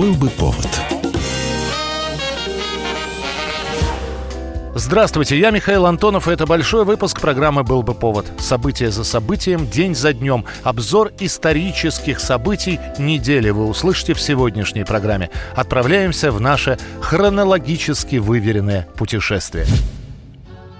Был бы повод. Здравствуйте, я Михаил Антонов, и это большой выпуск программы «Был бы повод». События за событием, день за днем. Обзор исторических событий недели вы услышите в сегодняшней программе. Отправляемся в наше хронологически выверенное путешествие.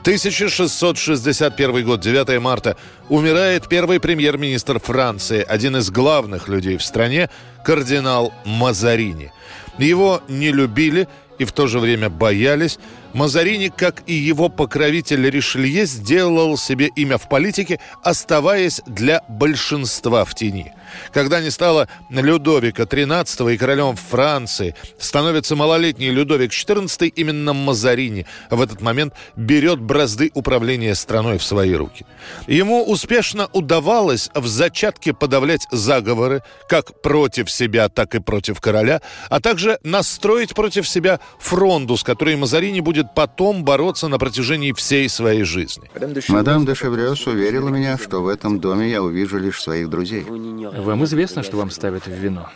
1661 год, 9 марта. Умирает первый премьер-министр Франции, один из главных людей в стране, кардинал Мазарини. Его не любили и в то же время боялись. Мазарини, как и его покровитель Ришелье, сделал себе имя в политике, оставаясь для большинства в тени. Когда не стало Людовика XIII и королем Франции, становится малолетний Людовик XIV, именно Мазарини в этот момент берет бразды управления страной в свои руки. Ему успешно удавалось в зачатке подавлять заговоры как против себя, так и против короля, а также настроить против себя фронду, с которой Мазарини будет будет потом бороться на протяжении всей своей жизни. Мадам де Шеврёс уверила меня, что в этом доме я увижу лишь своих друзей. Вам известно, что вам ставят в вино?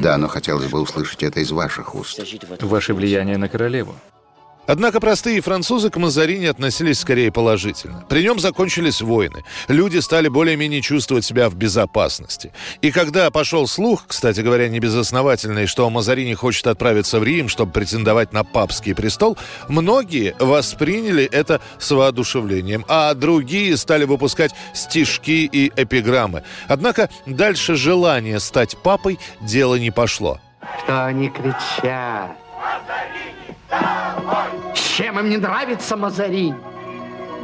Да, но хотелось бы услышать это из ваших уст. Ваше влияние на королеву. Однако простые французы к Мазарини относились скорее положительно. При нем закончились войны. Люди стали более-менее чувствовать себя в безопасности. И когда пошел слух, кстати говоря, не безосновательный, что Мазарини хочет отправиться в Рим, чтобы претендовать на папский престол, многие восприняли это с воодушевлением, а другие стали выпускать стишки и эпиграммы. Однако дальше желание стать папой дело не пошло. Что они кричат? Чем им не нравится Мазаринь?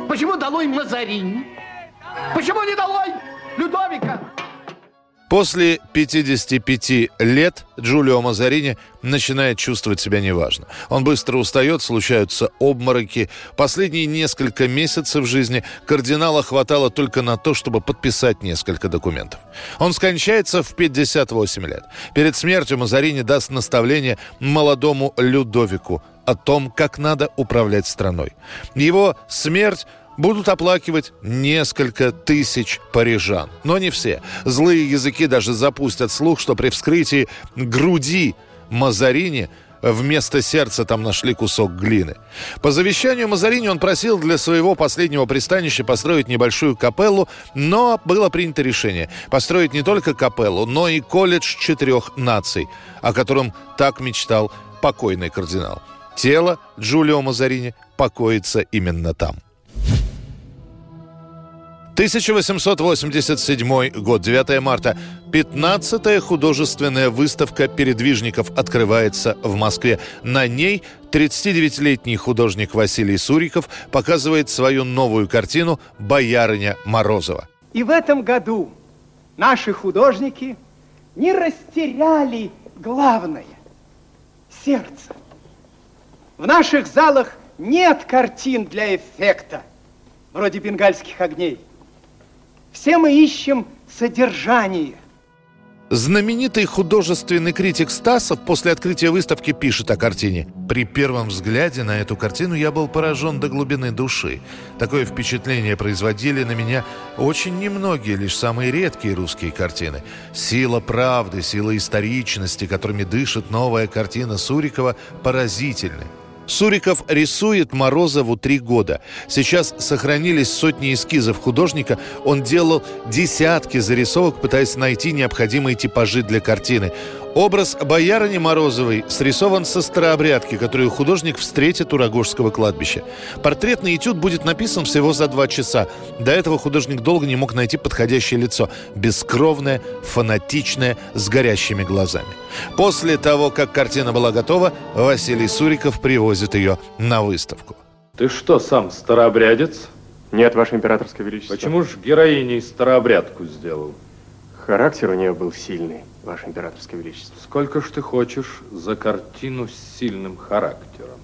Почему долой Мазаринь? Почему не долой Людовика? После 55 лет Джулио Мазарини начинает чувствовать себя неважно. Он быстро устает, случаются обмороки. Последние несколько месяцев жизни кардинала хватало только на то, чтобы подписать несколько документов. Он скончается в 58 лет. Перед смертью Мазарини даст наставление молодому Людовику о том, как надо управлять страной. Его смерть будут оплакивать несколько тысяч парижан. Но не все. Злые языки даже запустят слух, что при вскрытии груди Мазарини вместо сердца там нашли кусок глины. По завещанию Мазарини он просил для своего последнего пристанища построить небольшую капеллу, но было принято решение построить не только капеллу, но и колледж четырех наций, о котором так мечтал покойный кардинал. Тело Джулио Мазарини покоится именно там. 1887 год, 9 марта. 15-я художественная выставка передвижников открывается в Москве. На ней 39-летний художник Василий Суриков показывает свою новую картину «Боярыня Морозова». И в этом году наши художники не растеряли главное – сердце. В наших залах нет картин для эффекта, вроде бенгальских огней – все мы ищем содержание. Знаменитый художественный критик Стасов после открытия выставки пишет о картине. При первом взгляде на эту картину я был поражен до глубины души. Такое впечатление производили на меня очень немногие, лишь самые редкие русские картины. Сила правды, сила историчности, которыми дышит новая картина Сурикова, поразительны. Суриков рисует Морозову три года. Сейчас сохранились сотни эскизов художника. Он делал десятки зарисовок, пытаясь найти необходимые типажи для картины. Образ боярыни Морозовой срисован со старообрядки, которую художник встретит у Рогожского кладбища. Портретный этюд будет написан всего за два часа. До этого художник долго не мог найти подходящее лицо. Бескровное, фанатичное, с горящими глазами. После того, как картина была готова, Василий Суриков привозит ее на выставку. Ты что, сам старообрядец? Нет, Ваше Императорское Величество. Почему же героиней старообрядку сделал? Характер у нее был сильный. Ваше Императорское Величество. Сколько ж ты хочешь за картину с сильным характером?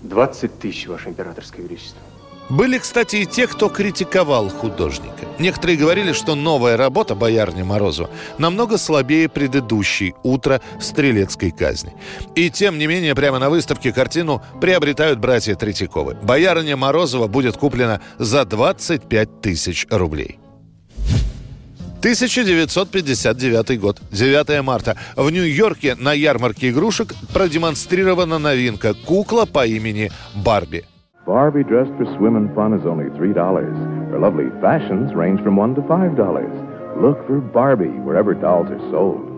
20 тысяч, Ваше Императорское Величество. Были, кстати, и те, кто критиковал художника. Некоторые говорили, что новая работа боярни Морозова намного слабее предыдущей «Утро стрелецкой казни». И тем не менее, прямо на выставке картину приобретают братья Третьяковы. Боярня Морозова будет куплена за 25 тысяч рублей. 1959 год, 9 марта. В Нью-Йорке на ярмарке игрушек продемонстрирована новинка – кукла по имени Барби. Barbie dressed for swim and fun is only $3. Her lovely fashions range from 1 to $5. Look for Barbie wherever dolls are sold.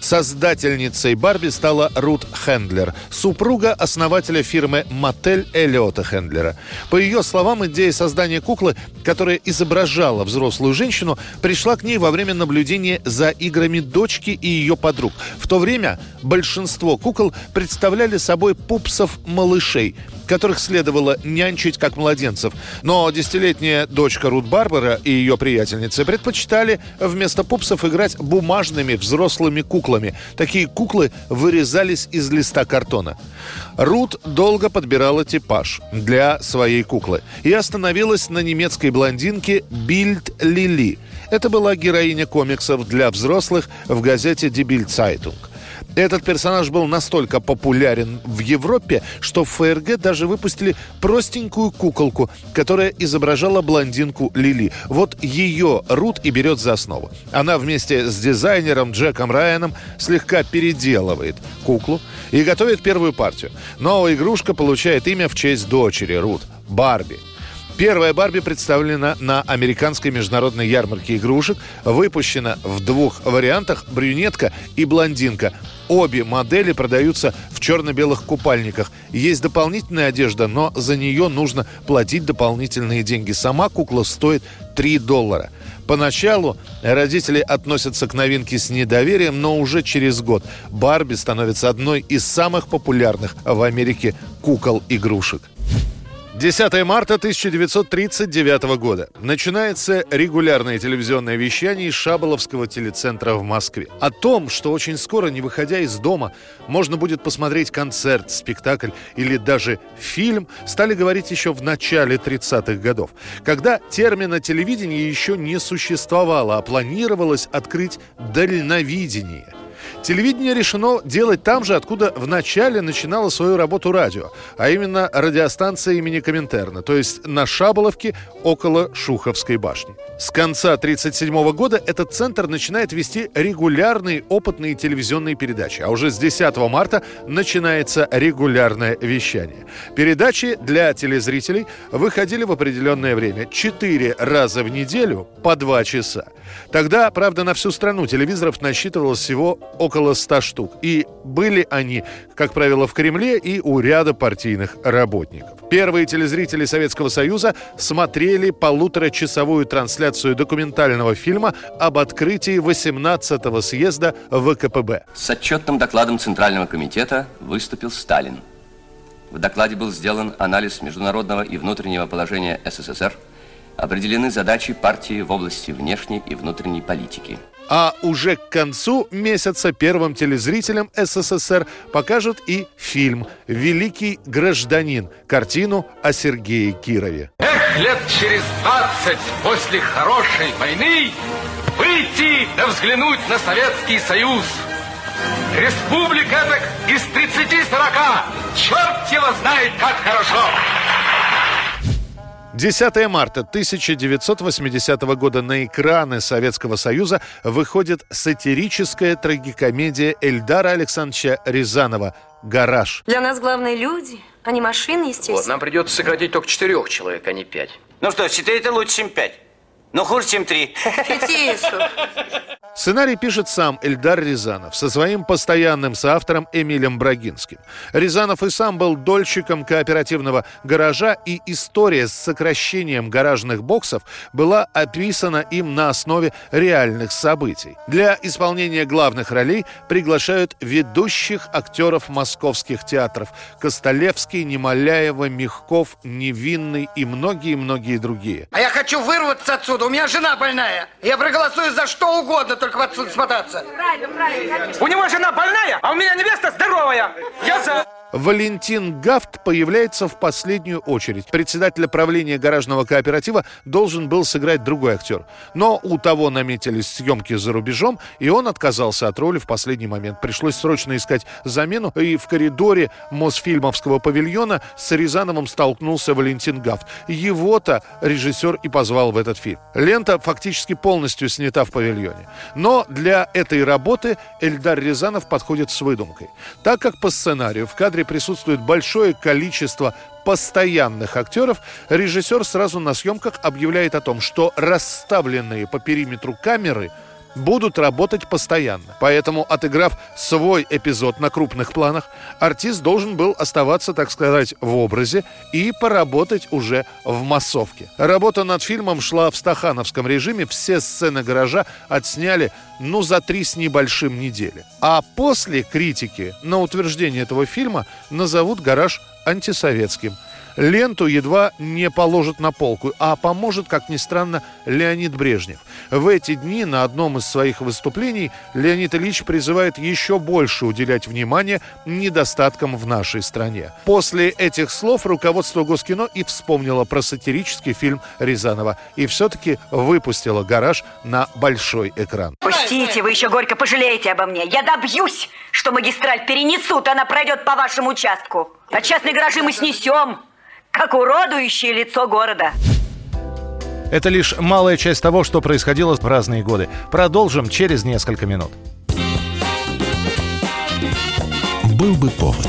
Создательницей Барби стала Рут Хендлер, супруга основателя фирмы Мотель Эллиота Хендлера. По ее словам, идея создания куклы, которая изображала взрослую женщину, пришла к ней во время наблюдения за играми дочки и ее подруг. В то время большинство кукол представляли собой пупсов-малышей – которых следовало нянчить как младенцев. Но десятилетняя дочка Рут Барбара и ее приятельницы предпочитали вместо пупсов играть бумажными взрослыми куклами. Такие куклы вырезались из листа картона. Рут долго подбирала типаж для своей куклы и остановилась на немецкой блондинке Бильд Лили. Это была героиня комиксов для взрослых в газете Zeitung. Этот персонаж был настолько популярен в Европе, что в ФРГ даже выпустили простенькую куколку, которая изображала блондинку Лили. Вот ее Рут и берет за основу. Она вместе с дизайнером Джеком Райаном слегка переделывает куклу и готовит первую партию. Новая игрушка получает имя в честь дочери Рут – Барби – Первая Барби представлена на американской международной ярмарке игрушек. Выпущена в двух вариантах – брюнетка и блондинка. Обе модели продаются в черно-белых купальниках. Есть дополнительная одежда, но за нее нужно платить дополнительные деньги. Сама кукла стоит 3 доллара. Поначалу родители относятся к новинке с недоверием, но уже через год Барби становится одной из самых популярных в Америке кукол-игрушек. 10 марта 1939 года. Начинается регулярное телевизионное вещание из Шаболовского телецентра в Москве. О том, что очень скоро, не выходя из дома, можно будет посмотреть концерт, спектакль или даже фильм, стали говорить еще в начале 30-х годов, когда термина телевидение еще не существовало, а планировалось открыть дальновидение – Телевидение решено делать там же, откуда в начале начинало свою работу радио, а именно радиостанция имени Коминтерна, то есть на Шаболовке около Шуховской башни. С конца 1937 года этот центр начинает вести регулярные опытные телевизионные передачи, а уже с 10 марта начинается регулярное вещание. Передачи для телезрителей выходили в определенное время, 4 раза в неделю по 2 часа. Тогда, правда, на всю страну телевизоров насчитывалось всего около 100 штук. И были они, как правило, в Кремле и у ряда партийных работников. Первые телезрители Советского Союза смотрели полуторачасовую трансляцию документального фильма об открытии 18-го съезда ВКПБ. С отчетным докладом Центрального комитета выступил Сталин. В докладе был сделан анализ международного и внутреннего положения СССР, определены задачи партии в области внешней и внутренней политики – а уже к концу месяца первым телезрителям СССР покажут и фильм «Великий гражданин», картину о Сергее Кирове. Эх, лет через двадцать после хорошей войны выйти да взглянуть на Советский Союз. Республика так из 30-40, черт его знает, как хорошо. 10 марта 1980 года на экраны Советского Союза выходит сатирическая трагикомедия Эльдара Александровича Рязанова «Гараж». Для нас главные люди, а не машины, естественно. Вот, нам придется сократить только четырех человек, а не пять. Ну что, четыре это лучше, чем пять. Но хуже, чем три. Сценарий пишет сам Эльдар Рязанов со своим постоянным соавтором Эмилем Брагинским. Рязанов и сам был дольщиком кооперативного гаража, и история с сокращением гаражных боксов была описана им на основе реальных событий. Для исполнения главных ролей приглашают ведущих актеров московских театров Костолевский, Немоляева, Мягков, Невинный и многие-многие другие. А я хочу вырваться отсюда, у меня жена больная. Я проголосую за что угодно, только отсюда смотаться. Правильно, правильно, конечно. У него жена больная, а у меня невеста здоровая. Я за... Валентин Гафт появляется в последнюю очередь. Председателя правления гаражного кооператива должен был сыграть другой актер. Но у того наметились съемки за рубежом, и он отказался от роли в последний момент. Пришлось срочно искать замену, и в коридоре Мосфильмовского павильона с Рязановым столкнулся Валентин Гафт. Его-то режиссер и позвал в этот фильм. Лента фактически полностью снята в павильоне. Но для этой работы Эльдар Рязанов подходит с выдумкой. Так как по сценарию в кадре присутствует большое количество постоянных актеров, режиссер сразу на съемках объявляет о том, что расставленные по периметру камеры – будут работать постоянно. Поэтому, отыграв свой эпизод на крупных планах, артист должен был оставаться, так сказать, в образе и поработать уже в массовке. Работа над фильмом шла в стахановском режиме, все сцены гаража отсняли, ну, за три с небольшим недели. А после критики на утверждение этого фильма назовут гараж антисоветским – Ленту едва не положат на полку, а поможет, как ни странно, Леонид Брежнев. В эти дни на одном из своих выступлений Леонид Ильич призывает еще больше уделять внимание недостаткам в нашей стране. После этих слов руководство Госкино и вспомнило про сатирический фильм Рязанова и все-таки выпустило «Гараж» на большой экран. Пустите, вы еще горько пожалеете обо мне. Я добьюсь, что магистраль перенесут, она пройдет по вашему участку. А частные гаражи мы снесем как уродующее лицо города. Это лишь малая часть того, что происходило в разные годы. Продолжим через несколько минут. Был бы повод.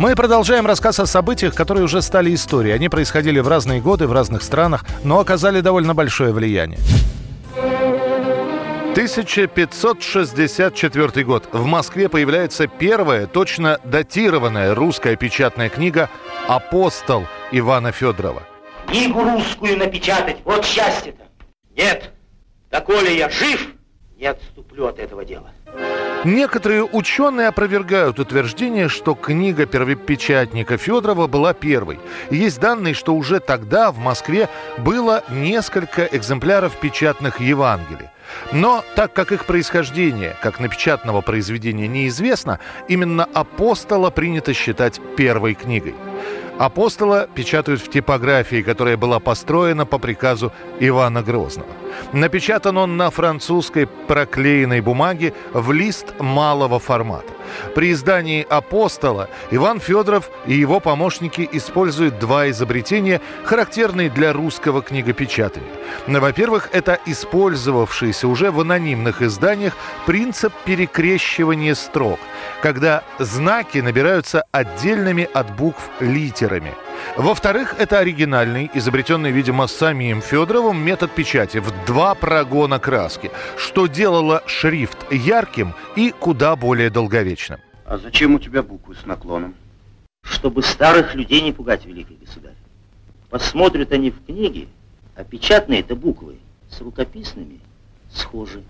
Мы продолжаем рассказ о событиях, которые уже стали историей. Они происходили в разные годы, в разных странах, но оказали довольно большое влияние. 1564 год. В Москве появляется первая, точно датированная русская печатная книга «Апостол» Ивана Федорова. Книгу русскую напечатать, вот счастье-то. Нет, доколе я жив, не отступлю от этого дела. Некоторые ученые опровергают утверждение, что книга первопечатника Федорова была первой. Есть данные, что уже тогда в Москве было несколько экземпляров печатных Евангелий. Но так как их происхождение, как напечатанного произведения, неизвестно, именно «Апостола» принято считать первой книгой. Апостола печатают в типографии, которая была построена по приказу Ивана Грозного. Напечатан он на французской проклеенной бумаге в лист малого формата. При издании «Апостола» Иван Федоров и его помощники используют два изобретения, характерные для русского книгопечатания. Во-первых, это использовавшийся уже в анонимных изданиях принцип перекрещивания строк, когда знаки набираются отдельными от букв литерами – во-вторых, это оригинальный, изобретенный, видимо, самим Федоровым метод печати в два прогона краски, что делало шрифт ярким и куда более долговечным. А зачем у тебя буквы с наклоном? Чтобы старых людей не пугать, великий государь. Посмотрят они в книге, а печатные это буквы с рукописными схожи.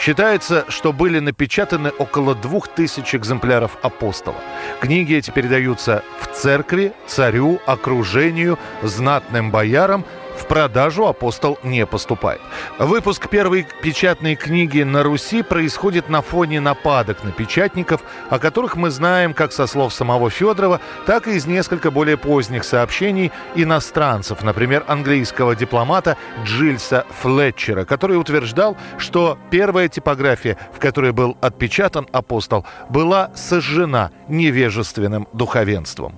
Считается, что были напечатаны около двух тысяч экземпляров «Апостола». Книги эти передаются в церкви, царю, окружению, знатным боярам – в продажу апостол не поступает. Выпуск первой печатной книги на Руси происходит на фоне нападок на печатников, о которых мы знаем как со слов самого Федорова, так и из несколько более поздних сообщений иностранцев, например, английского дипломата Джильса Флетчера, который утверждал, что первая типография, в которой был отпечатан апостол, была сожжена невежественным духовенством.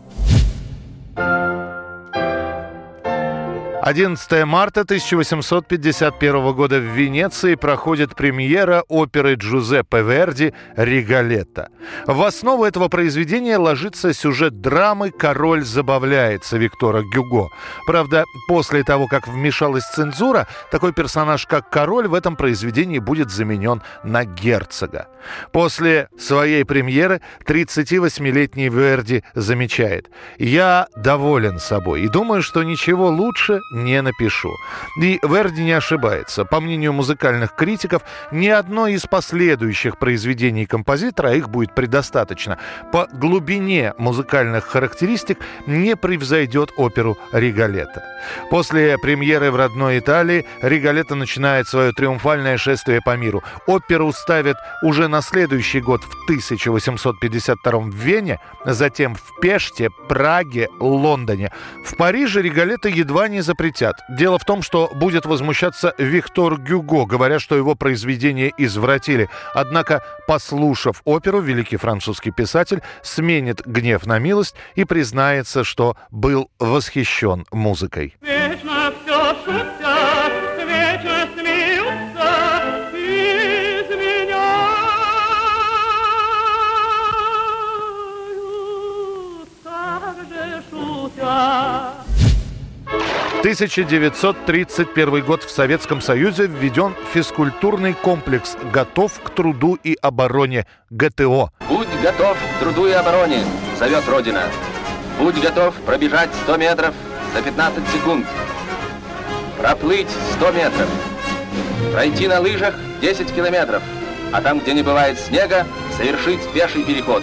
11 марта 1851 года в Венеции проходит премьера оперы Джузеппе Верди «Риголетто». В основу этого произведения ложится сюжет драмы «Король забавляется» Виктора Гюго. Правда, после того, как вмешалась цензура, такой персонаж, как король, в этом произведении будет заменен на герцога. После своей премьеры 38-летний Верди замечает «Я доволен собой и думаю, что ничего лучше не напишу». И Верди не ошибается. По мнению музыкальных критиков, ни одно из последующих произведений композитора, а их будет предостаточно, по глубине музыкальных характеристик не превзойдет оперу «Риголетто». После премьеры в родной Италии Риголетто начинает свое триумфальное шествие по миру. Оперу ставят уже на следующий год в 1852 в Вене, затем в Пеште, Праге, Лондоне. В Париже Риголетто едва не запретят. Дело в том, что будет возмущаться Виктор Гюго, говоря, что его произведение извратили. Однако, послушав оперу, великий французский писатель сменит гнев на милость и признается, что был восхищен музыкой. 1931 год в Советском Союзе введен физкультурный комплекс «Готов к труду и обороне» ГТО. Будь готов к труду и обороне, зовет Родина. Будь готов пробежать 100 метров за 15 секунд. Проплыть 100 метров. Пройти на лыжах 10 километров. А там, где не бывает снега, совершить пеший переход.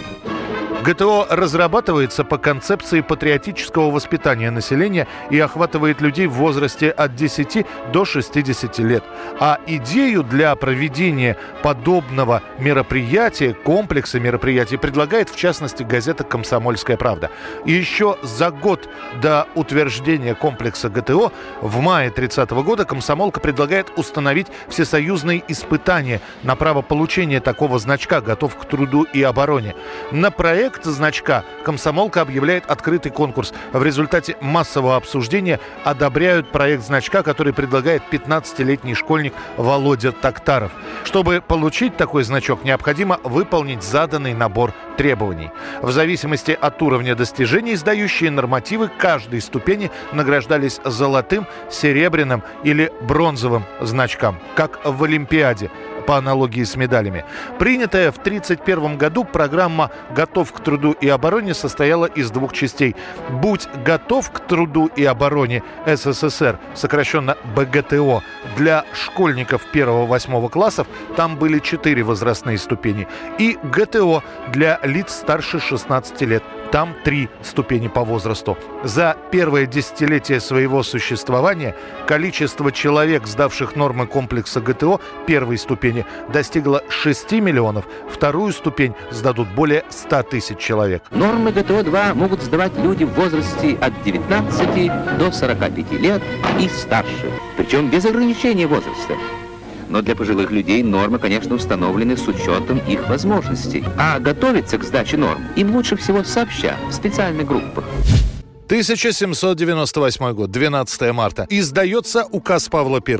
ГТО разрабатывается по концепции патриотического воспитания населения и охватывает людей в возрасте от 10 до 60 лет. А идею для проведения подобного мероприятия, комплекса мероприятий, предлагает в частности газета «Комсомольская правда». И еще за год до утверждения комплекса ГТО в мае 30 года комсомолка предлагает установить всесоюзные испытания на право получения такого значка «Готов к труду и обороне». На проект проект значка комсомолка объявляет открытый конкурс. В результате массового обсуждения одобряют проект значка, который предлагает 15-летний школьник Володя Токтаров. Чтобы получить такой значок, необходимо выполнить заданный набор требований. В зависимости от уровня достижений, сдающие нормативы каждой ступени награждались золотым, серебряным или бронзовым значкам, как в Олимпиаде по аналогии с медалями. Принятая в 1931 году программа «Готов к труду и обороне» состояла из двух частей. «Будь готов к труду и обороне СССР», сокращенно БГТО, для школьников 1-8 классов, там были четыре возрастные ступени, и ГТО для лиц старше 16 лет, там три ступени по возрасту. За первое десятилетие своего существования количество человек, сдавших нормы комплекса ГТО первой ступени, достигло 6 миллионов. Вторую ступень сдадут более 100 тысяч человек. Нормы ГТО-2 могут сдавать люди в возрасте от 19 до 45 лет и старше. Причем без ограничения возраста. Но для пожилых людей нормы, конечно, установлены с учетом их возможностей. А готовиться к сдаче норм им лучше всего сообща, в специальных группах. 1798 год, 12 марта. Издается указ Павла I,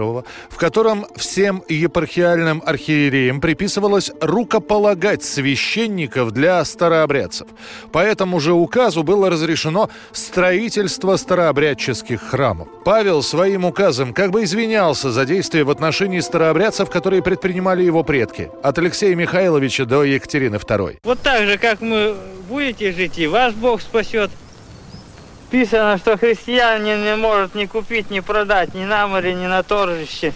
в котором всем епархиальным архиереям приписывалось рукополагать священников для старообрядцев. По этому же указу было разрешено строительство старообрядческих храмов. Павел своим указом как бы извинялся за действия в отношении старообрядцев, которые предпринимали его предки. От Алексея Михайловича до Екатерины II. Вот так же, как мы будете жить, и вас Бог спасет. Писано, что христианин не может ни купить, ни продать, ни на море, ни на торжище.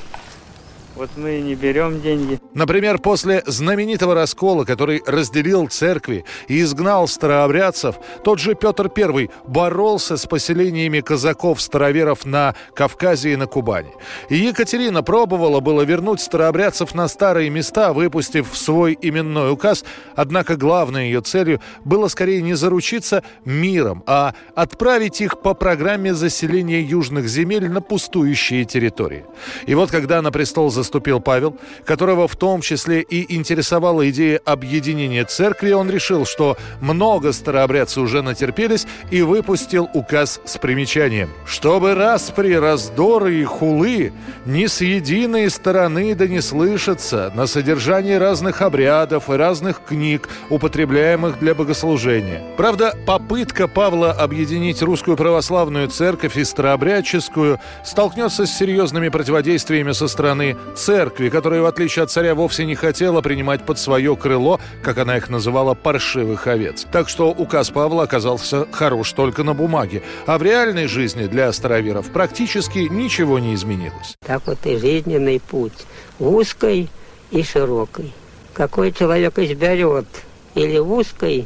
Вот мы и не берем деньги. Например, после знаменитого раскола, который разделил церкви и изгнал старообрядцев, тот же Петр I боролся с поселениями казаков-староверов на Кавказе и на Кубани. И Екатерина пробовала было вернуть старообрядцев на старые места, выпустив свой именной указ, однако главной ее целью было скорее не заручиться миром, а отправить их по программе заселения южных земель на пустующие территории. И вот когда на престол за заступил Павел, которого в том числе и интересовала идея объединения церкви, он решил, что много старообрядцы уже натерпелись и выпустил указ с примечанием. «Чтобы распри, раздоры и хулы ни с единой стороны да не слышатся на содержании разных обрядов и разных книг, употребляемых для богослужения». Правда, попытка Павла объединить русскую православную церковь и старообрядческую столкнется с серьезными противодействиями со стороны церкви, которая, в отличие от царя, вовсе не хотела принимать под свое крыло, как она их называла, паршивых овец. Так что указ Павла оказался хорош только на бумаге, а в реальной жизни для староверов практически ничего не изменилось. Так вот и жизненный путь узкой и широкой. Какой человек изберет или узкой,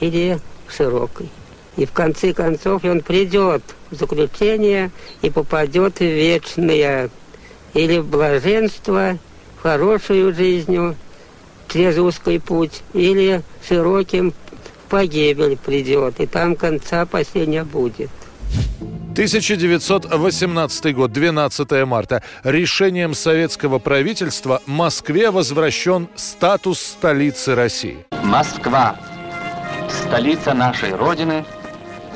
или широкой. И в конце концов он придет в заключение и попадет в вечное или в блаженство, в хорошую жизнью через узкий путь, или широким погибель придет, и там конца последняя будет. 1918 год, 12 марта. Решением советского правительства Москве возвращен статус столицы России. Москва, столица нашей Родины,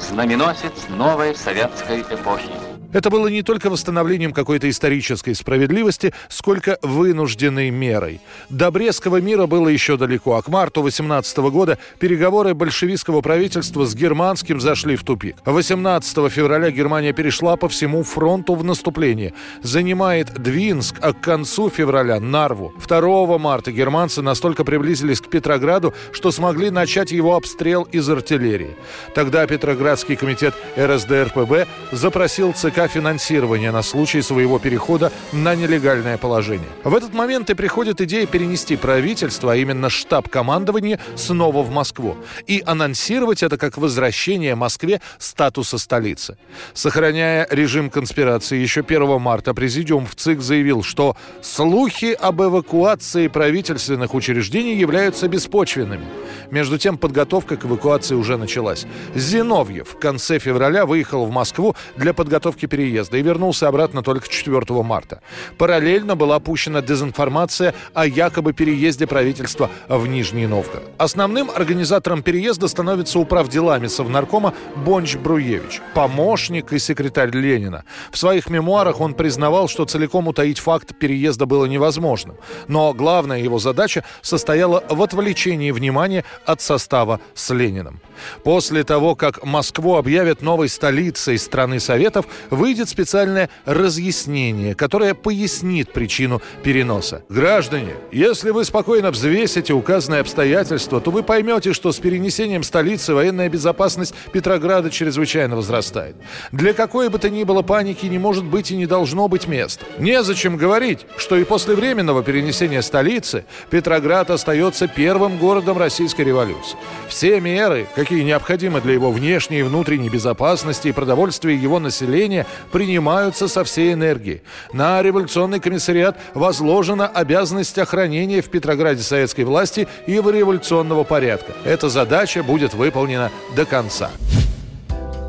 знаменосец новой советской эпохи. Это было не только восстановлением какой-то исторической справедливости, сколько вынужденной мерой. До Брестского мира было еще далеко, а к марту 18 года переговоры большевистского правительства с германским зашли в тупик. 18 февраля Германия перешла по всему фронту в наступление. Занимает Двинск, а к концу февраля – Нарву. 2 марта германцы настолько приблизились к Петрограду, что смогли начать его обстрел из артиллерии. Тогда Петроградский комитет РСДРПБ запросил ЦК финансирования на случай своего перехода на нелегальное положение. В этот момент и приходит идея перенести правительство, а именно штаб командования, снова в Москву и анонсировать это как возвращение Москве статуса столицы. Сохраняя режим конспирации, еще 1 марта президиум в ЦИК заявил, что слухи об эвакуации правительственных учреждений являются беспочвенными. Между тем, подготовка к эвакуации уже началась. Зиновьев в конце февраля выехал в Москву для подготовки переезда и вернулся обратно только 4 марта. Параллельно была пущена дезинформация о якобы переезде правительства в Нижний Новгород. Основным организатором переезда становится управделами Совнаркома Бонч Бруевич, помощник и секретарь Ленина. В своих мемуарах он признавал, что целиком утаить факт переезда было невозможным. Но главная его задача состояла в отвлечении внимания от состава с Лениным. После того, как Москву объявят новой столицей страны Советов, выйдет специальное разъяснение, которое пояснит причину переноса. Граждане, если вы спокойно взвесите указанные обстоятельства, то вы поймете, что с перенесением столицы военная безопасность Петрограда чрезвычайно возрастает. Для какой бы то ни было паники не может быть и не должно быть места. Незачем говорить, что и после временного перенесения столицы Петроград остается первым городом Российской революции. Все меры, какие необходимы для его внешней и внутренней безопасности и продовольствия его населения, принимаются со всей энергией. На революционный комиссариат возложена обязанность охранения в Петрограде советской власти и революционного порядка. Эта задача будет выполнена до конца.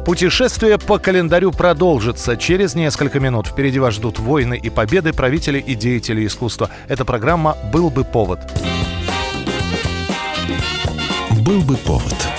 Путешествие по календарю продолжится через несколько минут. Впереди вас ждут войны и победы правителей и деятелей искусства. Эта программа «Был бы повод». Был бы повод.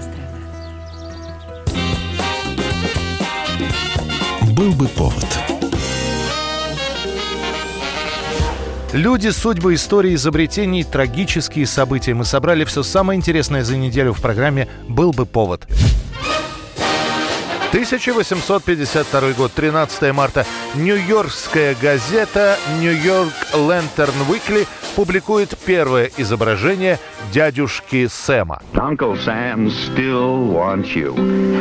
Был бы повод. Люди, судьбы, истории, изобретений, трагические события. Мы собрали все самое интересное за неделю в программе «Был бы повод». 1852 год, 13 марта. Нью-Йоркская газета «Нью-Йорк Лэнтерн Уикли» публикует первое изображение дядюшки Сэма. Uncle Sam still wants you.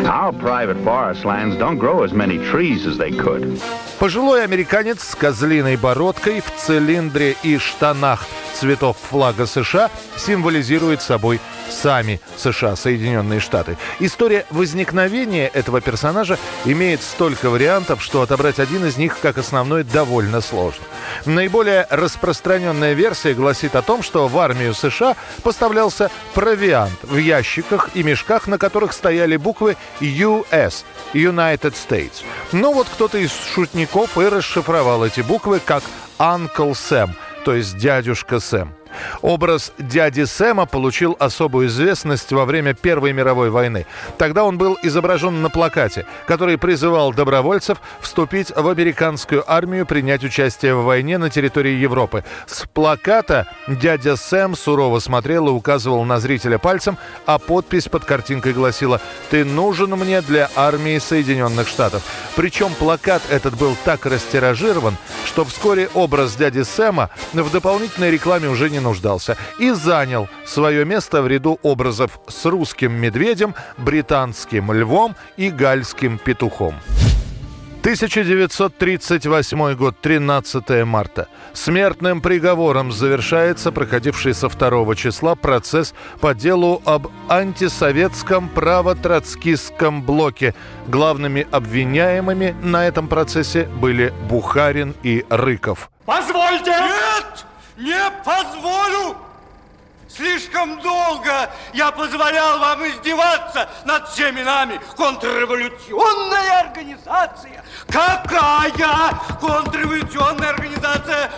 Our private forest lands don't grow as many trees as they could. Пожилой американец с козлиной бородкой в цилиндре и штанах цветов флага США символизирует собой сами США, Соединенные Штаты. История возникновения этого персонажа имеет столько вариантов, что отобрать один из них как основной довольно сложно. Наиболее распространенная версия гласит о том, что в армию США поставлялся провиант в ящиках и мешках, на которых стояли буквы US – United States. Но вот кто-то из шутников и расшифровал эти буквы как Uncle Sam, то есть дядюшка Сэм. Образ дяди Сэма получил особую известность во время Первой мировой войны. Тогда он был изображен на плакате, который призывал добровольцев вступить в американскую армию, принять участие в войне на территории Европы. С плаката дядя Сэм сурово смотрел и указывал на зрителя пальцем, а подпись под картинкой гласила «Ты нужен мне для армии Соединенных Штатов». Причем плакат этот был так растиражирован, что вскоре образ дяди Сэма в дополнительной рекламе уже не нуждался и занял свое место в ряду образов с русским медведем, британским львом и гальским петухом. 1938 год, 13 марта. Смертным приговором завершается проходивший со 2 числа процесс по делу об антисоветском право-троцкистском блоке. Главными обвиняемыми на этом процессе были Бухарин и Рыков. Позвольте! Нет! Не позволю! Слишком долго я позволял вам издеваться над всеми нами. Контрреволюционная организация. Какая контрреволюционная организация?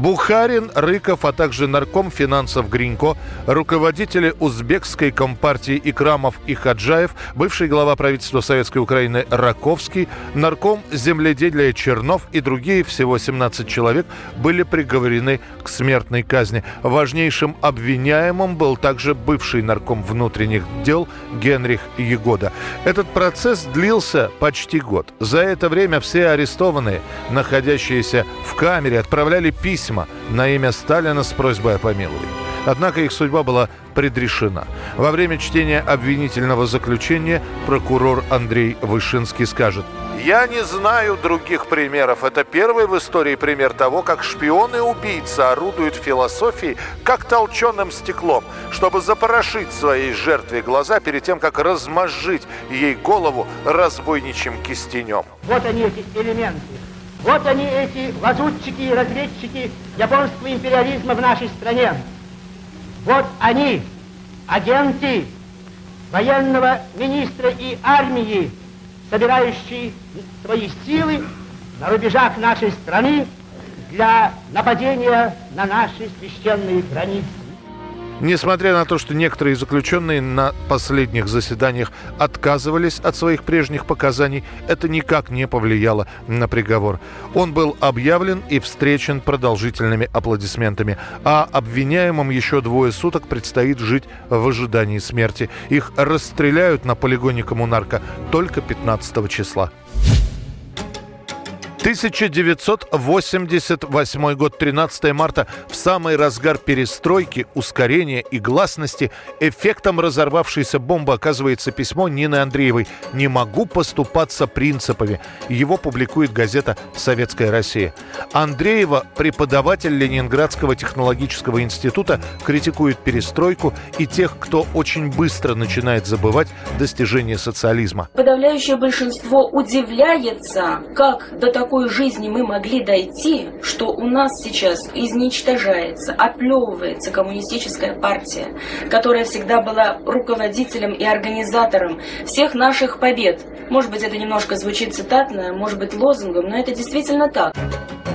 Бухарин, Рыков, а также нарком финансов Гринько, руководители узбекской компартии Икрамов и Хаджаев, бывший глава правительства Советской Украины Раковский, нарком земледелия Чернов и другие, всего 17 человек, были приговорены к смертной казни. Важнейшим обвиняемым был также бывший нарком внутренних дел Генрих Егода. Этот процесс длился почти год. За это время все арестованные, находящиеся в камере, отправляли письма письма на имя Сталина с просьбой о помиловании. Однако их судьба была предрешена. Во время чтения обвинительного заключения прокурор Андрей Вышинский скажет «Я не знаю других примеров. Это первый в истории пример того, как шпионы и убийцы орудуют философией, как толченым стеклом, чтобы запорошить своей жертве глаза перед тем, как размозжить ей голову разбойничьим кистенем». Вот они, эти элементы вот они, эти лазутчики и разведчики японского империализма в нашей стране. Вот они, агенты военного министра и армии, собирающие свои силы на рубежах нашей страны для нападения на наши священные границы. Несмотря на то, что некоторые заключенные на последних заседаниях отказывались от своих прежних показаний, это никак не повлияло на приговор. Он был объявлен и встречен продолжительными аплодисментами, а обвиняемым еще двое суток предстоит жить в ожидании смерти. Их расстреляют на полигоне коммунарка только 15 числа. 1988 год, 13 марта, в самый разгар перестройки, ускорения и гласности, эффектом разорвавшейся бомбы оказывается письмо Нины Андреевой «Не могу поступаться принципами». Его публикует газета «Советская Россия». Андреева, преподаватель Ленинградского технологического института, критикует перестройку и тех, кто очень быстро начинает забывать достижения социализма. Подавляющее большинство удивляется, как до такого такой жизни мы могли дойти, что у нас сейчас изничтожается, оплевывается коммунистическая партия, которая всегда была руководителем и организатором всех наших побед. Может быть, это немножко звучит цитатно, может быть, лозунгом, но это действительно так.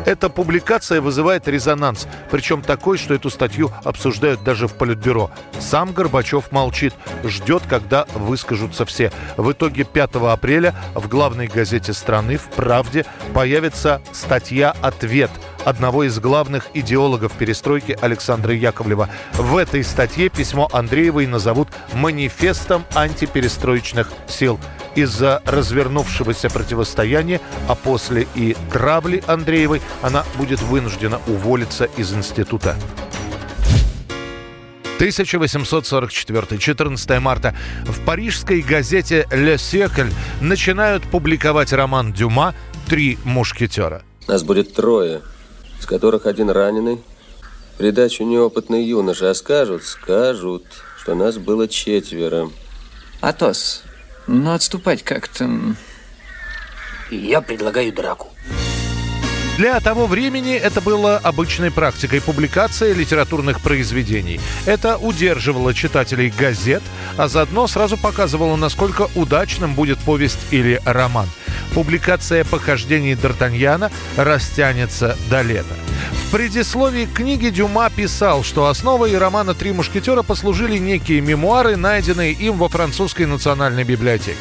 Эта публикация вызывает резонанс, причем такой, что эту статью обсуждают даже в Политбюро. Сам Горбачев молчит, ждет, когда выскажутся все. В итоге 5 апреля в главной газете страны «В правде» появится статья «Ответ» одного из главных идеологов перестройки Александра Яковлева. В этой статье письмо Андреевой назовут «Манифестом антиперестроечных сил» из-за развернувшегося противостояния, а после и травли Андреевой, она будет вынуждена уволиться из института. 1844, 14 марта. В парижской газете «Le Siècle» начинают публиковать роман Дюма «Три мушкетера». Нас будет трое, из которых один раненый. Придачу неопытный юноша, а скажут, скажут, что нас было четверо. Атос, ну отступать как-то... Я предлагаю драку. Для того времени это было обычной практикой публикации литературных произведений. Это удерживало читателей газет, а заодно сразу показывало, насколько удачным будет повесть или роман. Публикация похождений Д'Артаньяна растянется до лета. В предисловии книги Дюма писал, что основой романа «Три мушкетера» послужили некие мемуары, найденные им во французской национальной библиотеке.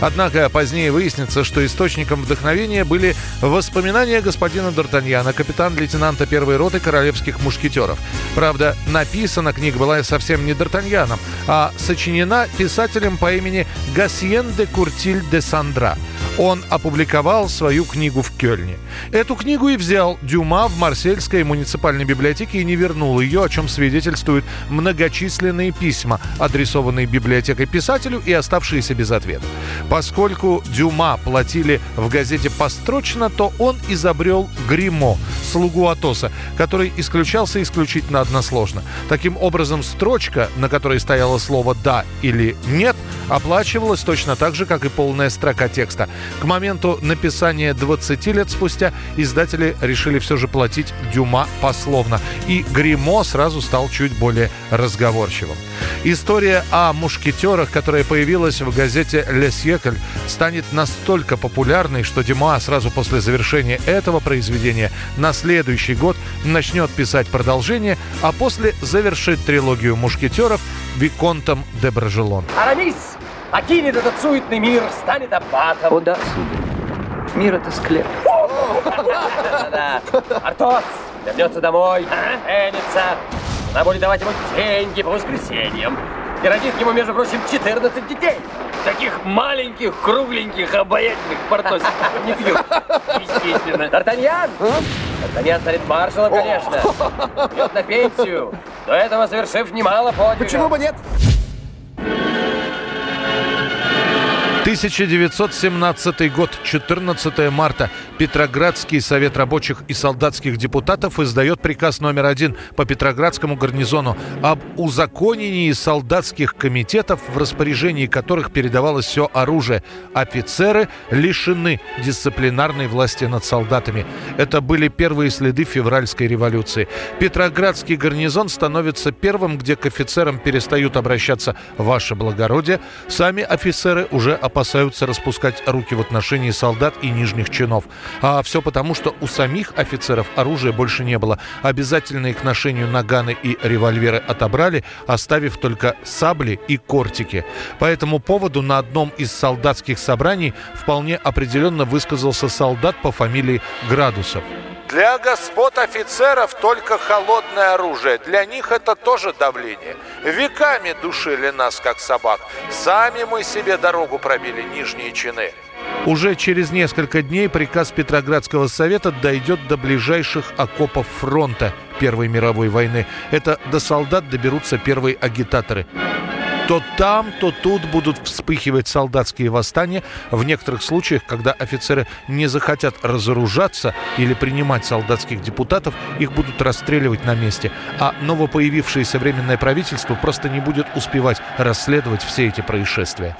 Однако позднее выяснится, что источником вдохновения были воспоминания господина Д'Артаньяна, капитан-лейтенанта первой роты королевских мушкетеров. Правда, написана книга была совсем не Д'Артаньяном, а сочинена писателем по имени Гасьен де Куртиль де Сандра – он опубликовал свою книгу в Кёльне. Эту книгу и взял Дюма в Марсельской муниципальной библиотеке и не вернул ее, о чем свидетельствуют многочисленные письма, адресованные библиотекой писателю и оставшиеся без ответа. Поскольку Дюма платили в газете построчно, то он изобрел гримо, слугу Атоса, который исключался исключительно односложно. Таким образом, строчка, на которой стояло слово «да» или «нет», оплачивалась точно так же, как и полная строка текста. К моменту написания 20 лет спустя издатели решили все же платить Дюма пословно, и Гримо сразу стал чуть более разговорчивым. История о мушкетерах, которая появилась в газете «Ле Сьекль», станет настолько популярной, что Дюма сразу после завершения этого произведения на следующий год начнет писать продолжение, а после завершит трилогию мушкетеров Виконтом де Бражелон. Арамис покинет этот суетный мир, станет аббатом. О да, сударь. Мир это склеп. Артос вернется домой, женится. Она будет давать ему деньги по воскресеньям. И родит ему, между прочим, 14 детей. Таких маленьких, кругленьких, обаятельных портосиков не пьют. Естественно. Д'Артаньян! Д'Артаньян станет маршалом, конечно. Идет на пенсию. До этого совершив немало подвигов. Почему бы нет? 1917 год, 14 марта. Петроградский совет рабочих и солдатских депутатов издает приказ номер один по Петроградскому гарнизону об узаконении солдатских комитетов, в распоряжении которых передавалось все оружие. Офицеры лишены дисциплинарной власти над солдатами. Это были первые следы февральской революции. Петроградский гарнизон становится первым, где к офицерам перестают обращаться «Ваше благородие». Сами офицеры уже опасаются распускать руки в отношении солдат и нижних чинов. А все потому, что у самих офицеров оружия больше не было. Обязательные к ношению наганы и револьверы отобрали, оставив только сабли и кортики. По этому поводу на одном из солдатских собраний вполне определенно высказался солдат по фамилии Градусов. Для господ офицеров только холодное оружие. Для них это тоже давление. Веками душили нас, как собак. Сами мы себе дорогу пробили, нижние чины. Уже через несколько дней приказ Петроградского совета дойдет до ближайших окопов фронта Первой мировой войны. Это до солдат доберутся первые агитаторы. То там, то тут будут вспыхивать солдатские восстания. В некоторых случаях, когда офицеры не захотят разоружаться или принимать солдатских депутатов, их будут расстреливать на месте. А новопоявившееся временное правительство просто не будет успевать расследовать все эти происшествия.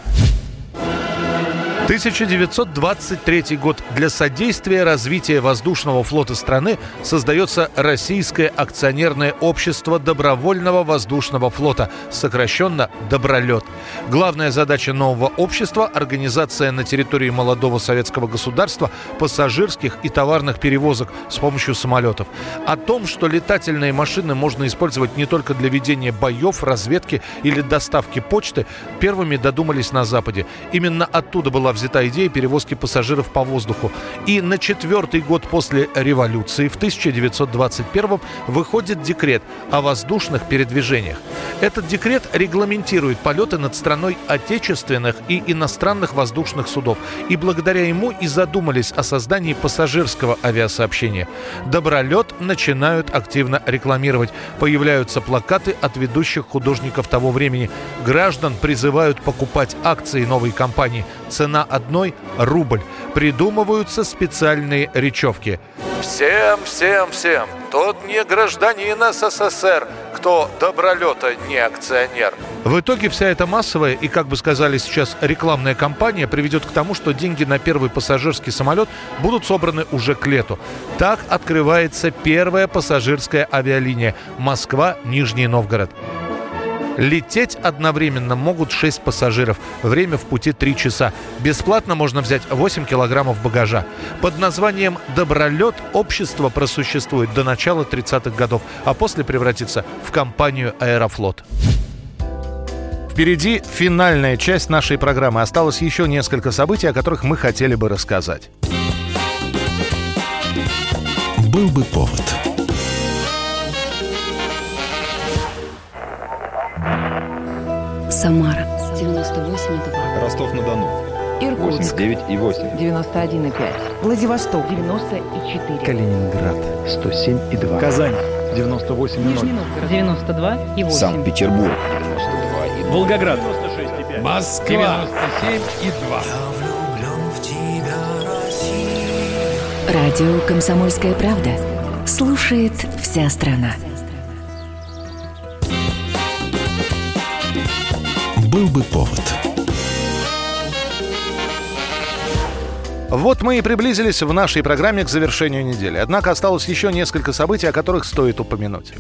1923 год. Для содействия развития воздушного флота страны создается Российское акционерное общество добровольного воздушного флота, сокращенно «Добролет». Главная задача нового общества – организация на территории молодого советского государства пассажирских и товарных перевозок с помощью самолетов. О том, что летательные машины можно использовать не только для ведения боев, разведки или доставки почты, первыми додумались на Западе. Именно оттуда была взята идея перевозки пассажиров по воздуху. И на четвертый год после революции, в 1921 выходит декрет о воздушных передвижениях. Этот декрет регламентирует полеты над страной отечественных и иностранных воздушных судов. И благодаря ему и задумались о создании пассажирского авиасообщения. Добролет начинают активно рекламировать. Появляются плакаты от ведущих художников того времени. Граждан призывают покупать акции новой компании. Цена одной – рубль. Придумываются специальные речевки. Всем, всем, всем. Тот не гражданин СССР, кто добролета не акционер. В итоге вся эта массовая и, как бы сказали сейчас, рекламная кампания приведет к тому, что деньги на первый пассажирский самолет будут собраны уже к лету. Так открывается первая пассажирская авиалиния Москва-Нижний Новгород. Лететь одновременно могут 6 пассажиров. Время в пути 3 часа. Бесплатно можно взять 8 килограммов багажа. Под названием «Добролет» общество просуществует до начала 30-х годов, а после превратится в компанию «Аэрофлот». Впереди финальная часть нашей программы. Осталось еще несколько событий, о которых мы хотели бы рассказать. Был бы повод. Самара 98,2. Ростов-на-Дону. Иркутск 89 и 8. 91,5. Владивосток 94. Калининград 107 и 2. Казань 98 Нижний Новгород 92 и 8. Санкт-Петербург 92 и 2. Волгоград 96 Москва 97 и 2. Радио «Комсомольская правда». Слушает вся страна. Был бы повод. Вот мы и приблизились в нашей программе к завершению недели. Однако осталось еще несколько событий, о которых стоит упомянуть.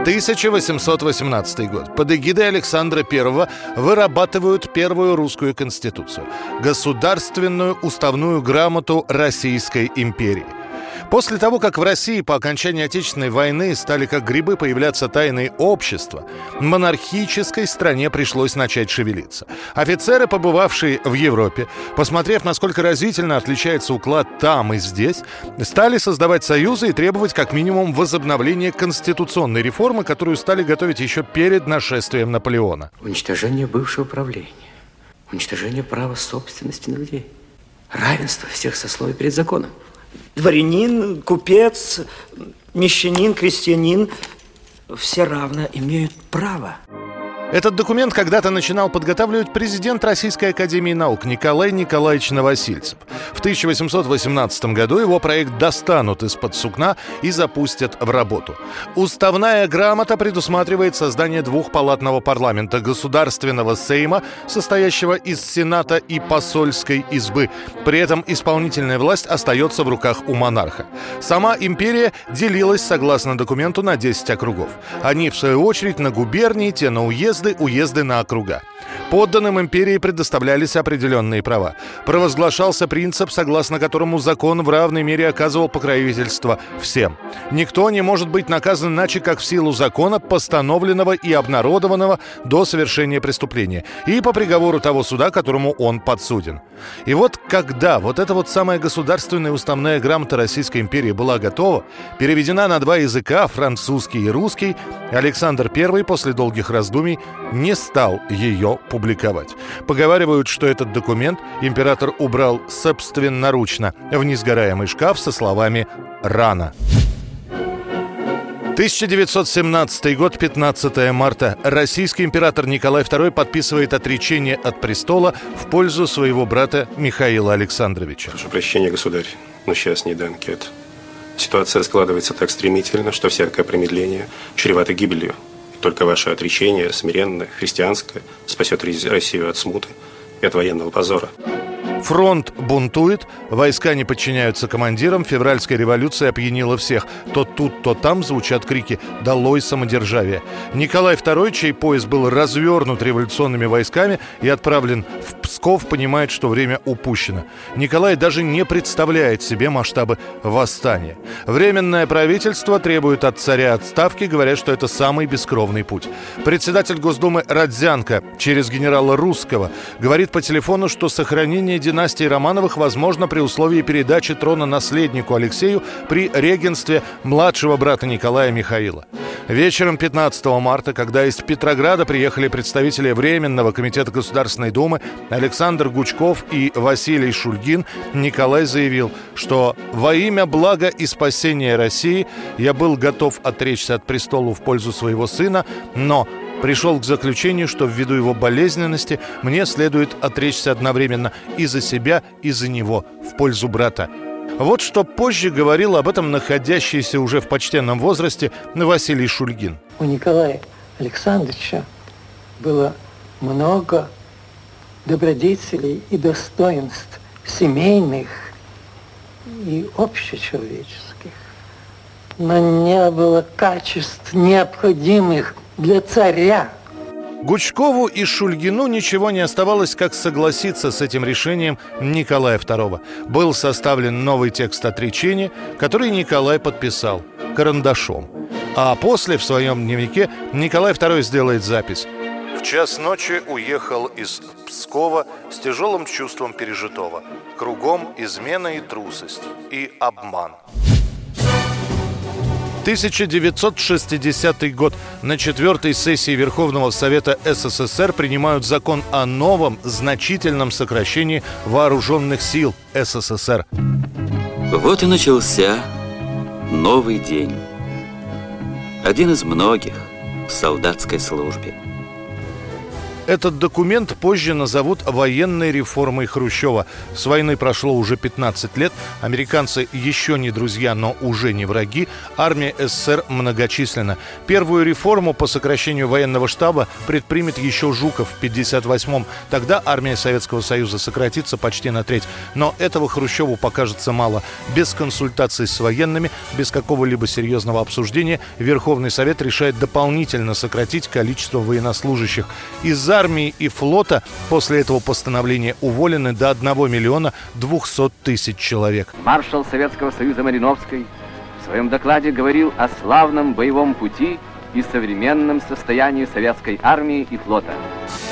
1818 год. Под эгидой Александра I вырабатывают первую русскую конституцию – государственную уставную грамоту Российской империи – После того, как в России по окончании Отечественной войны стали как грибы появляться тайные общества, монархической стране пришлось начать шевелиться. Офицеры, побывавшие в Европе, посмотрев, насколько разительно отличается уклад там и здесь, стали создавать союзы и требовать как минимум возобновления конституционной реформы, которую стали готовить еще перед нашествием Наполеона. Уничтожение бывшего правления, уничтожение права собственности на людей, равенство всех сословий перед законом. Дворянин, купец, мещанин, крестьянин все равно имеют право. Этот документ когда-то начинал подготавливать президент Российской Академии Наук Николай Николаевич Новосильцев. В 1818 году его проект достанут из-под сукна и запустят в работу. Уставная грамота предусматривает создание двухпалатного парламента Государственного Сейма, состоящего из Сената и посольской избы. При этом исполнительная власть остается в руках у монарха. Сама империя делилась, согласно документу, на 10 округов. Они, в свою очередь, на губернии, те на уезд уезды, уезды на округа. Подданным империи предоставлялись определенные права. Провозглашался принцип, согласно которому закон в равной мере оказывал покровительство всем. Никто не может быть наказан иначе, как в силу закона, постановленного и обнародованного до совершения преступления, и по приговору того суда, которому он подсуден. И вот когда вот эта вот самая государственная уставная грамота Российской империи была готова, переведена на два языка, французский и русский, Александр I после долгих раздумий не стал ее публиковать. Поговаривают, что этот документ император убрал собственноручно в несгораемый шкаф со словами «рано». 1917 год, 15 марта. Российский император Николай II подписывает отречение от престола в пользу своего брата Михаила Александровича. Прошу прощения, государь, но сейчас не до анкет. Ситуация складывается так стремительно, что всякое промедление чревато гибелью. Только ваше отречение, смиренное, христианское, спасет Россию от смуты и от военного позора. Фронт бунтует, войска не подчиняются командирам, февральская революция опьянила всех. То тут, то там звучат крики «Долой самодержавие!». Николай II, чей поезд был развернут революционными войсками и отправлен в Псков, понимает, что время упущено. Николай даже не представляет себе масштабы восстания. Временное правительство требует от царя отставки, говоря, что это самый бескровный путь. Председатель Госдумы Родзянко через генерала Русского говорит по телефону, что сохранение династии Романовых возможно при условии передачи трона наследнику Алексею при регенстве младшего брата Николая Михаила. Вечером 15 марта, когда из Петрограда приехали представители Временного комитета Государственной Думы Александр Гучков и Василий Шульгин, Николай заявил, что во имя блага и спасения России я был готов отречься от престола в пользу своего сына, но пришел к заключению, что ввиду его болезненности мне следует отречься одновременно и за себя, и за него, в пользу брата. Вот что позже говорил об этом находящийся уже в почтенном возрасте Василий Шульгин. У Николая Александровича было много добродетелей и достоинств семейных и общечеловеческих, но не было качеств, необходимых для царя. Гучкову и Шульгину ничего не оставалось, как согласиться с этим решением Николая II. Был составлен новый текст отречения, который Николай подписал карандашом. А после в своем дневнике Николай II сделает запись. В час ночи уехал из Пскова с тяжелым чувством пережитого. Кругом измена и трусость, и обман. 1960 год. На четвертой сессии Верховного Совета СССР принимают закон о новом значительном сокращении вооруженных сил СССР. Вот и начался новый день. Один из многих в солдатской службе. Этот документ позже назовут военной реформой Хрущева. С войны прошло уже 15 лет. Американцы еще не друзья, но уже не враги. Армия СССР многочисленна. Первую реформу по сокращению военного штаба предпримет еще Жуков в 58-м. Тогда армия Советского Союза сократится почти на треть. Но этого Хрущеву покажется мало. Без консультаций с военными, без какого-либо серьезного обсуждения Верховный Совет решает дополнительно сократить количество военнослужащих. Из-за армии и флота после этого постановления уволены до 1 миллиона 200 тысяч человек. Маршал Советского Союза Мариновский в своем докладе говорил о славном боевом пути и современном состоянии советской армии и флота.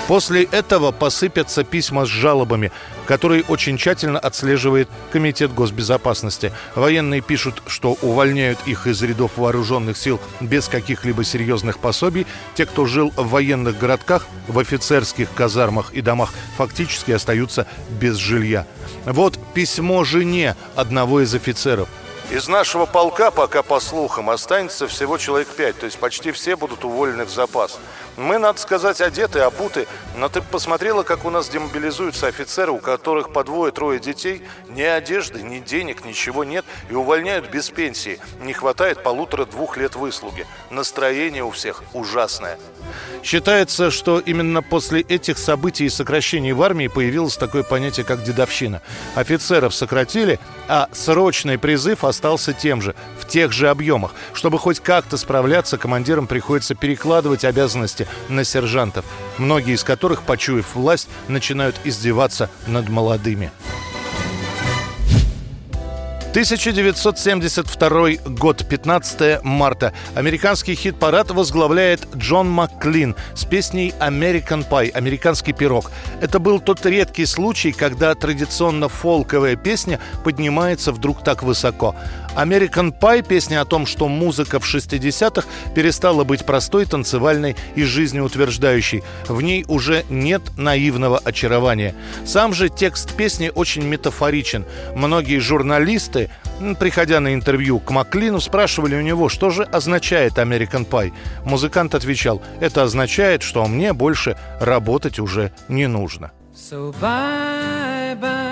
После этого посыпятся письма с жалобами, которые очень тщательно отслеживает Комитет госбезопасности. Военные пишут, что увольняют их из рядов вооруженных сил без каких-либо серьезных пособий. Те, кто жил в военных городках, в офицерских казармах и домах, фактически остаются без жилья. Вот письмо жене одного из офицеров – из нашего полка, пока по слухам, останется всего человек пять, то есть почти все будут уволены в запас. Мы, надо сказать, одеты, обуты, но ты посмотрела, как у нас демобилизуются офицеры, у которых по двое-трое детей, ни одежды, ни денег, ничего нет, и увольняют без пенсии. Не хватает полутора-двух лет выслуги. Настроение у всех ужасное. Считается, что именно после этих событий и сокращений в армии появилось такое понятие, как дедовщина. Офицеров сократили, а срочный призыв остался тем же, в тех же объемах. Чтобы хоть как-то справляться, командирам приходится перекладывать обязанности власти на сержантов, многие из которых, почуяв власть, начинают издеваться над молодыми. 1972 год, 15 марта. Американский хит-парад возглавляет Джон Макклин с песней «American Pie» – «Американский пирог». Это был тот редкий случай, когда традиционно фолковая песня поднимается вдруг так высоко. American Pie – песня о том, что музыка в 60-х перестала быть простой, танцевальной и жизнеутверждающей. В ней уже нет наивного очарования. Сам же текст песни очень метафоричен. Многие журналисты, приходя на интервью к Маклину, спрашивали у него, что же означает American Pie. Музыкант отвечал, это означает, что мне больше работать уже не нужно. So bye bye.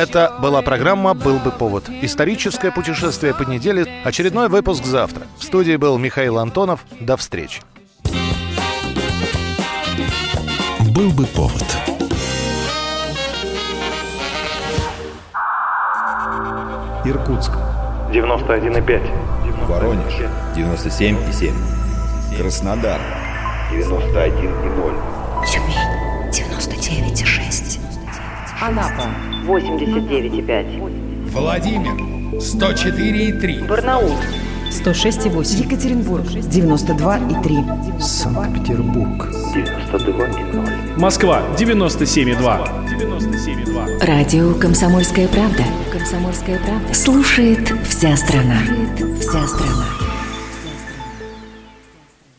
Это была программа «Был бы повод». Историческое путешествие по неделе. Очередной выпуск завтра. В студии был Михаил Антонов. До встречи. Был бы повод. Иркутск. 91,5. Воронеж 97,7. Краснодар 91,0. Тюмень 99,6. Анапа 89,5. Владимир 104,3. Барнаул 106,8. Екатеринбург 92,3. Санкт-Петербург. 92,0. Москва 97,2. 97,2. Радио «Комсомольская правда». «Комсомольская правда». Слушает вся страна. Слушает вся страна.